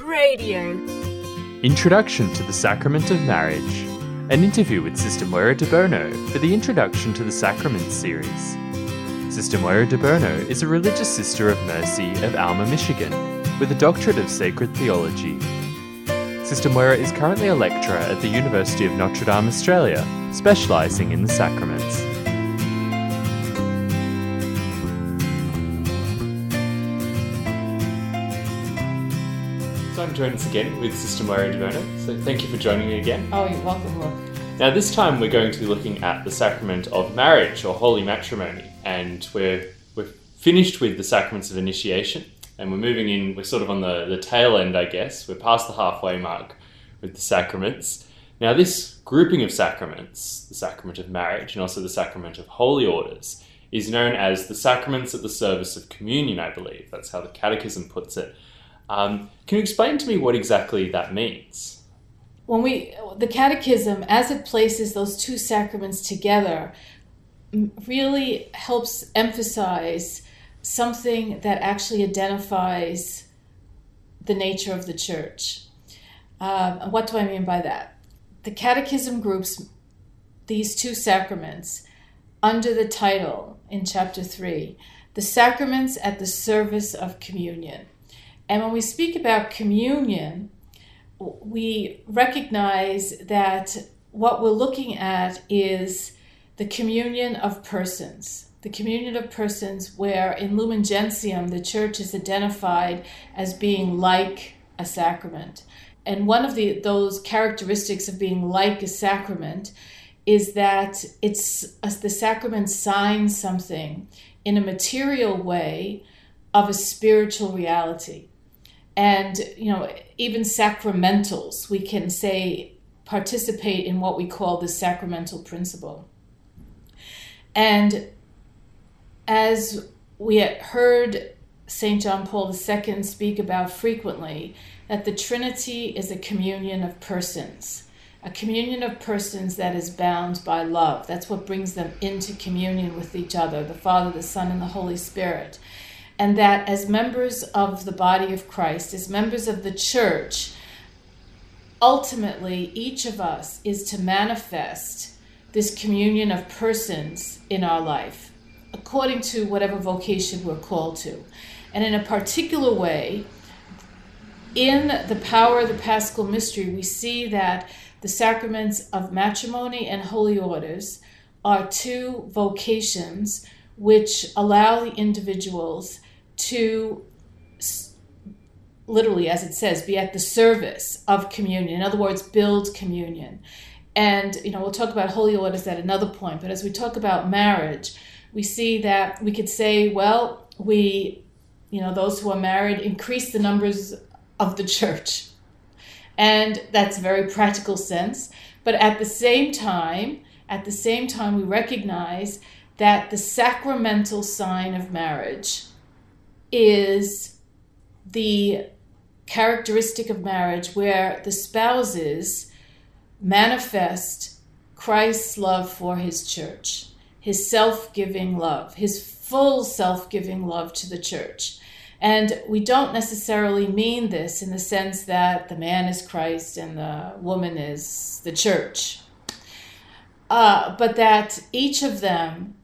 Radio. Introduction to the Sacrament of Marriage. An interview with Sister Moira de Bono for the Introduction to the Sacraments series. Sister Moira de Bono is a religious sister of mercy of Alma, Michigan, with a doctorate of sacred theology. Sister Moira is currently a lecturer at the University of Notre Dame, Australia, specialising in the sacraments. So us again with Sister Moira de So thank you for joining me again. Oh, you're welcome. Now, this time we're going to be looking at the sacrament of marriage or holy matrimony, and we're we're finished with the sacraments of initiation, and we're moving in. We're sort of on the, the tail end, I guess. We're past the halfway mark with the sacraments. Now, this grouping of sacraments, the sacrament of marriage and also the sacrament of holy orders, is known as the sacraments at the service of communion. I believe that's how the Catechism puts it. Um, can you explain to me what exactly that means? When we, the Catechism, as it places those two sacraments together, really helps emphasize something that actually identifies the nature of the church. Um, what do I mean by that? The Catechism groups these two sacraments under the title in chapter 3 the sacraments at the service of communion. And when we speak about communion, we recognize that what we're looking at is the communion of persons. The communion of persons, where in Lumen Gentium the church is identified as being like a sacrament. And one of the, those characteristics of being like a sacrament is that it's the sacrament signs something in a material way of a spiritual reality and you know even sacramentals we can say participate in what we call the sacramental principle. And as we had heard st john paul ii speak about frequently that the trinity is a communion of persons a communion of persons that is bound by love. That's what brings them into communion with each other the father the son and the holy spirit and that as members of the body of Christ, as members of the church, ultimately each of us is to manifest this communion of persons in our life, according to whatever vocation we're called to. And in a particular way, in the power of the Paschal Mystery, we see that the sacraments of matrimony and holy orders are two vocations which allow the individuals to literally, as it says, be at the service of communion. In other words, build communion. And, you know, we'll talk about holy orders at another point, but as we talk about marriage, we see that we could say, well, we, you know, those who are married increase the numbers of the church. And that's very practical sense. But at the same time, at the same time, we recognize that the sacramental sign of marriage is the characteristic of marriage where the spouses manifest Christ's love for his church, his self giving love, his full self giving love to the church. And we don't necessarily mean this in the sense that the man is Christ and the woman is the church, uh, but that each of them,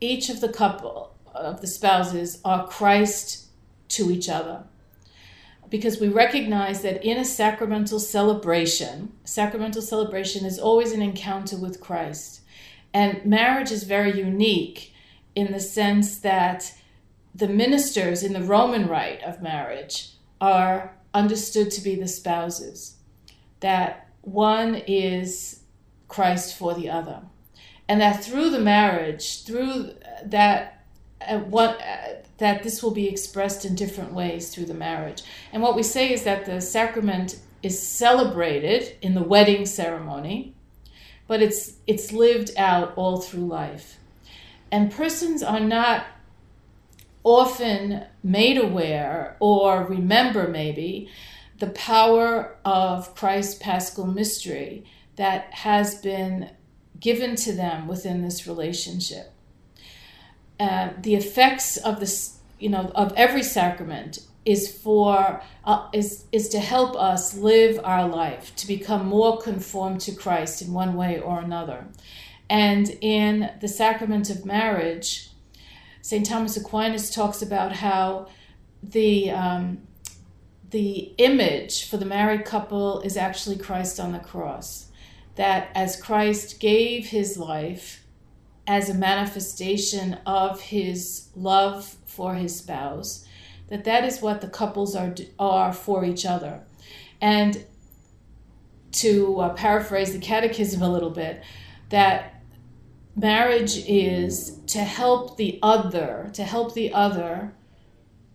each of the couple, of the spouses are Christ to each other. Because we recognize that in a sacramental celebration, sacramental celebration is always an encounter with Christ. And marriage is very unique in the sense that the ministers in the Roman rite of marriage are understood to be the spouses, that one is Christ for the other. And that through the marriage, through that uh, what uh, that this will be expressed in different ways through the marriage. And what we say is that the sacrament is celebrated in the wedding ceremony, but it's it's lived out all through life. And persons are not often made aware or remember maybe the power of Christ's paschal mystery that has been given to them within this relationship. Uh, the effects of this, you know, of every sacrament is for uh, is is to help us live our life to become more conformed to Christ in one way or another. And in the sacrament of marriage, St. Thomas Aquinas talks about how the um, the image for the married couple is actually Christ on the cross. That as Christ gave his life as a manifestation of his love for his spouse, that that is what the couples are are for each other. And to uh, paraphrase the catechism a little bit, that marriage is to help the other, to help the other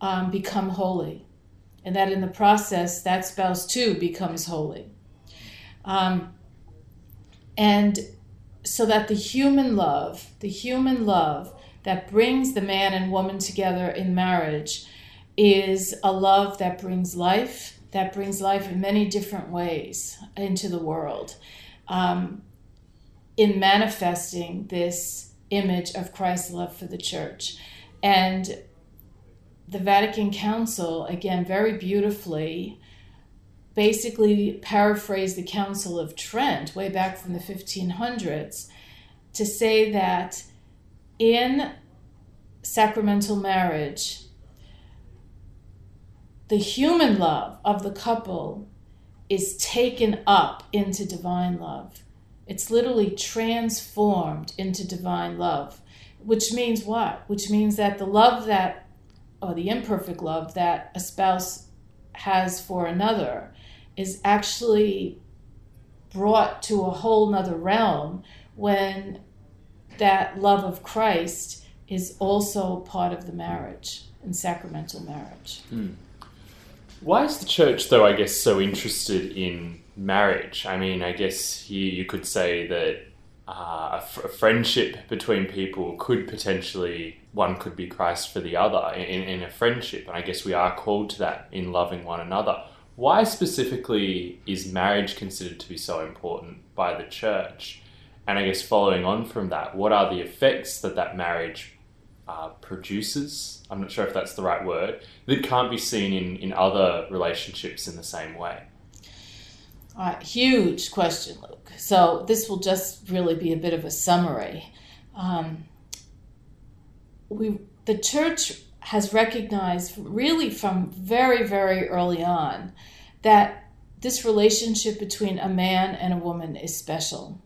um, become holy. And that in the process, that spouse too becomes holy. Um, and so that the human love, the human love that brings the man and woman together in marriage is a love that brings life, that brings life in many different ways into the world. Um, in manifesting this image of Christ's love for the church. And the Vatican Council, again, very beautifully, basically paraphrased the Council of Trent way back from the 1500s to say that in sacramental marriage, the human love of the couple is taken up into divine love. It's literally transformed into divine love, which means what? Which means that the love that, or the imperfect love that a spouse has for another is actually brought to a whole nother realm when that love of Christ is also part of the marriage and sacramental marriage. Mm. Why is the church, though, I guess, so interested in marriage? I mean, I guess here you could say that uh, friendship between people could potentially, one could be Christ for the other in, in a friendship. And I guess we are called to that in loving one another. Why specifically is marriage considered to be so important by the church? And I guess following on from that, what are the effects that that marriage uh, produces, I'm not sure if that's the right word, that can't be seen in, in other relationships in the same way? All right, huge question, Luke. So this will just really be a bit of a summary. Um, we, the church has recognized, really from very, very early on, that this relationship between a man and a woman is special.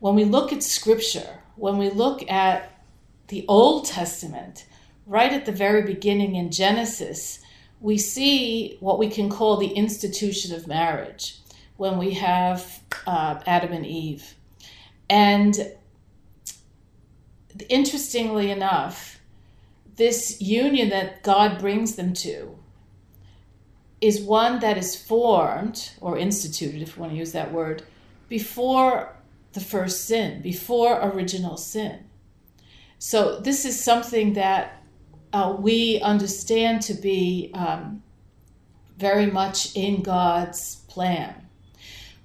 When we look at scripture, when we look at the Old Testament, right at the very beginning in Genesis, we see what we can call the institution of marriage when we have uh, Adam and Eve. And interestingly enough, this union that God brings them to is one that is formed or instituted, if you want to use that word, before the first sin, before original sin. So this is something that uh, we understand to be um, very much in God's plan.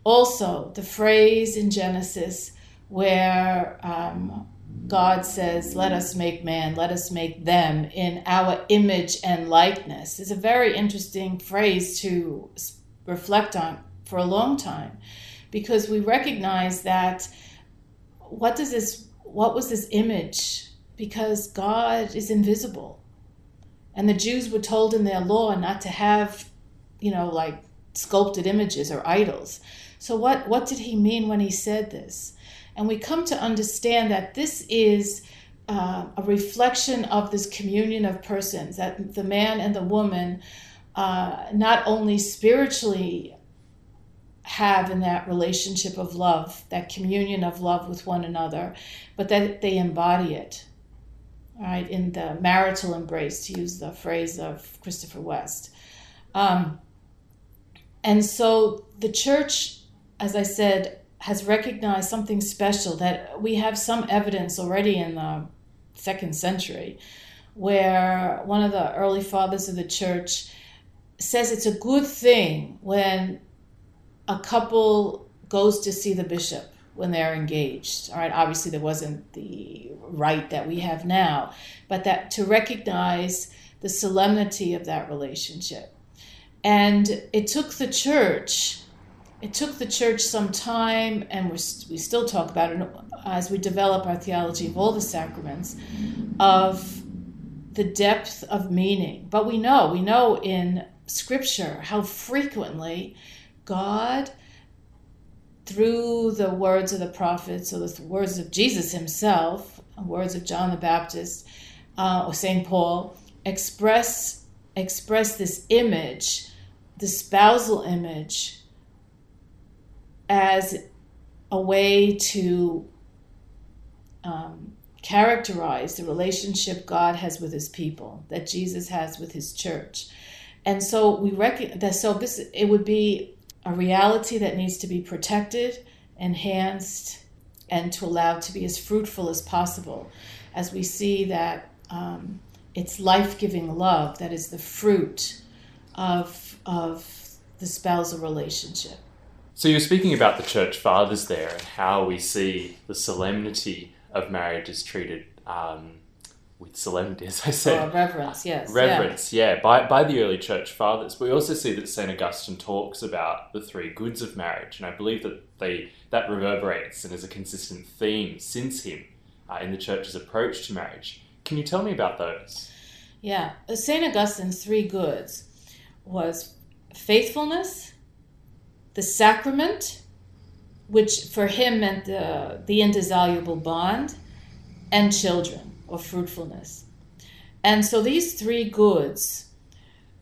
Also, the phrase in Genesis where um, God says, Let us make man, let us make them in our image and likeness, is a very interesting phrase to reflect on for a long time because we recognize that what does this what was this image because God is invisible. And the Jews were told in their law not to have, you know, like sculpted images or idols. So what what did he mean when he said this? And we come to understand that this is uh, a reflection of this communion of persons, that the man and the woman uh, not only spiritually have in that relationship of love, that communion of love with one another, but that they embody it right, in the marital embrace, to use the phrase of Christopher West. Um, and so the church, as I said, has recognized something special that we have some evidence already in the second century where one of the early fathers of the church says it's a good thing when a couple goes to see the bishop when they're engaged. All rite, obviously there wasn't the right that we have now, but that to recognize the solemnity of that relationship. And it took the church, it took the church some time, and we we still talk about it as we develop our theology of all the sacraments, of the depth of meaning. But we know, we know in Scripture how frequently God, through the words of the prophets or the words of Jesus himself, words of John the Baptist uh, or St. Paul, express express this image, the spousal image, as a way to um, characterize the relationship God has with His people, that Jesus has with His church, and so we reckon that. So this it would be a reality that needs to be protected, enhanced, and to allow to be as fruitful as possible, as we see that um, it's life-giving love that is the fruit of of the spousal relationship. So you're speaking about the church fathers there and how we see the solemnity of marriage is treated um, with solemnity, as I said. Or reverence, yes. Reverence, yeah. yeah, by, by the early church fathers. We also see that St. Augustine talks about the three goods of marriage, and I believe that they that reverberates and is a consistent theme since him uh, in the church's approach to marriage. Can you tell me about those? Yeah, St. Augustine's three goods was faithfulness, the sacrament, which for him meant the, the indissoluble bond, and children or fruitfulness. And so these three goods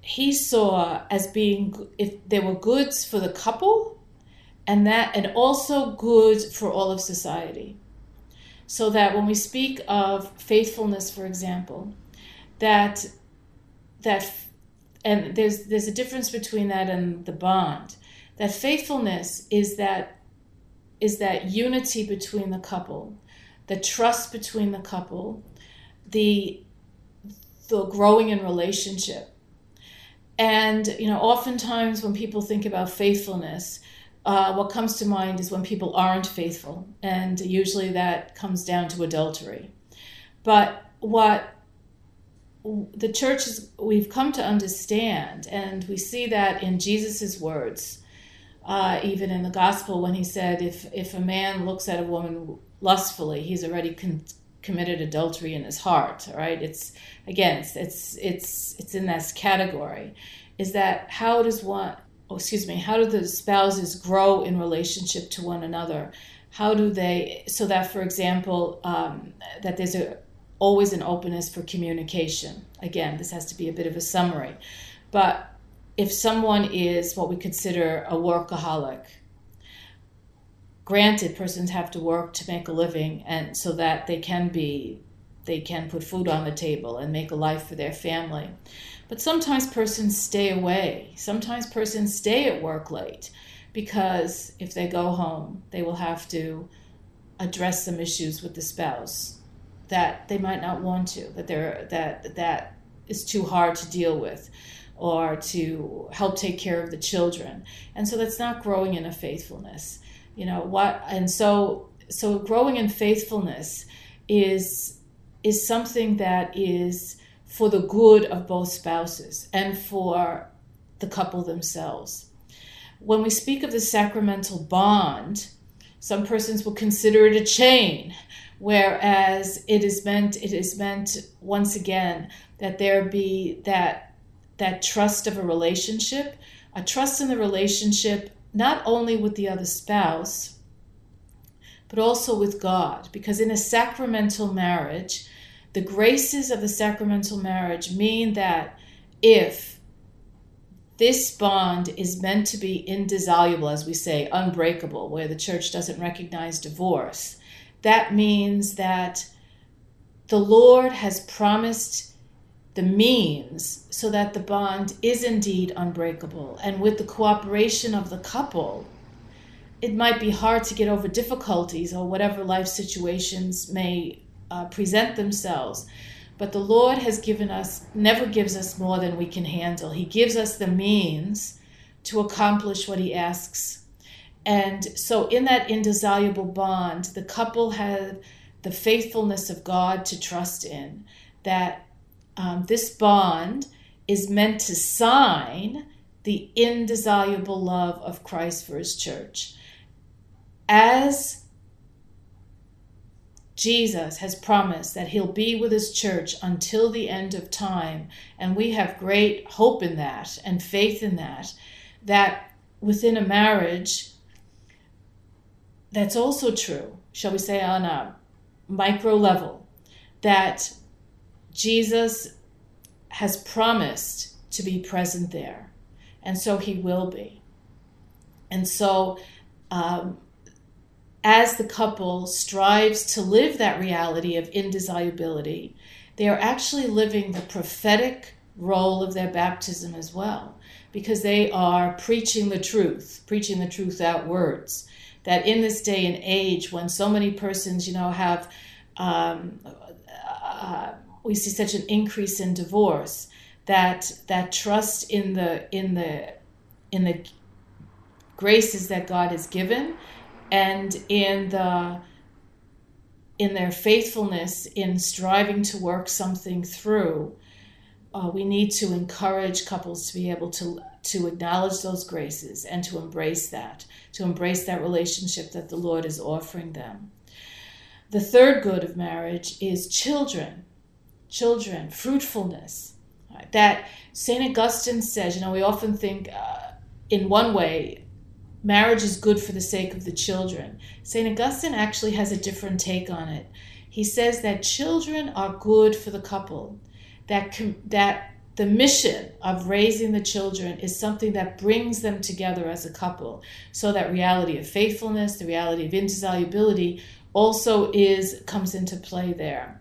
he saw as being if they were goods for the couple and that and also goods for all of society. So that when we speak of faithfulness, for example, that that and there's there's a difference between that and the bond. That faithfulness is that is that unity between the couple, the trust between the couple, the the growing in relationship. And you know, oftentimes when people think about faithfulness, uh, what comes to mind is when people aren't faithful, and usually that comes down to adultery. But what the church is, we've come to understand, and we see that in Jesus' words, uh, even in the gospel, when he said, if, if a man looks at a woman lustfully, he's already con- committed adultery in his heart, right? It's, again, it's, it's, it's, it's in this category. Is that how does one, oh, excuse me, how do the spouses grow in relationship to one another? How do they, so that, for example, um, that there's a, always an openness for communication. Again, this has to be a bit of a summary. But if someone is what we consider a workaholic, granted persons have to work to make a living and so that they can be they can put food on the table and make a life for their family. But sometimes persons stay away. Sometimes persons stay at work late because if they go home, they will have to address some issues with the spouse that they might not want to, that they're that that is too hard to deal with or to help take care of the children. And so that's not growing in a faithfulness. You know, what and so so growing in faithfulness is is something that is for the good of both spouses and for the couple themselves. When we speak of the sacramental bond, some persons will consider it a chain whereas it is meant it is meant once again that there be that that trust of a relationship a trust in the relationship not only with the other spouse but also with God. Because in a sacramental marriage the graces of the sacramental marriage mean that if this bond is meant to be indissoluble as we say unbreakable where the church doesn't recognize divorce that means that the Lord has promised the means so that the bond is indeed unbreakable. And with the cooperation of the couple, it might be hard to get over difficulties or whatever life situations may uh, present themselves. But the Lord has given us, never gives us more than we can handle. He gives us the means to accomplish what He asks and so, in that indissoluble bond, the couple have the faithfulness of God to trust in, that um, this bond is meant to sign the indissoluble love of Christ for his church. As Jesus has promised that he'll be with his church until the end of time, and we have great hope in that and faith in that, that within a marriage, that's also true, shall we say, on a micro level, that Jesus has promised to be present there. And so he will be. And so, um, as the couple strives to live that reality of indissolubility, they are actually living the prophetic role of their baptism as well, because they are preaching the truth, preaching the truth out words. That in this day and age, when so many persons, you know, have, um, uh, we see such an increase in divorce, that that trust in the in the in the graces that God has given and in the in their faithfulness in striving to work something through uh, we need to encourage couples to be able to to acknowledge those graces and to embrace that to embrace that relationship that the lord is offering them. The third good of marriage is children children fruitfulness right? that st augustine says you know we often think uh, in one way marriage is good for the sake of the children. St. Augustine actually has a different take on it. He says that children are good for the couple, that, that the mission of raising the children is something that brings them together as a couple. So that reality of faithfulness, the reality of indissolubility also is comes into play there.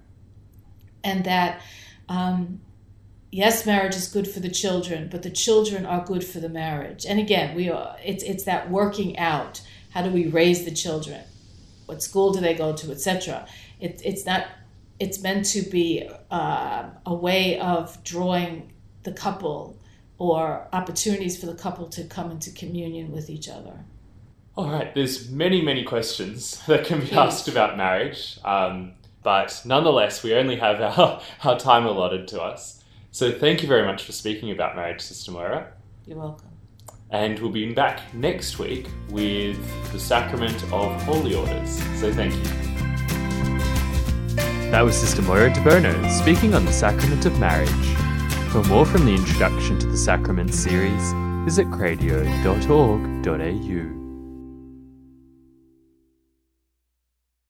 And that um, yes, marriage is good for the children, but the children are good for the marriage. And again, we are, it's it's that working out. How do we raise the children? What school do they go to, etc. It, it's not. It's meant to be uh, a way of drawing the couple or opportunities for the couple to come into communion with each other. All right, there's many, many questions that can be asked about marriage, um, but nonetheless, we only have our, our time allotted to us. So thank you very much for speaking about marriage, Sister Moira. You're welcome. And we'll be back next week with the sacrament of holy orders. So thank you. That was Sister Moira de Bono speaking on the sacrament of marriage. For more from the Introduction to the Sacraments series, visit cradio.org.au.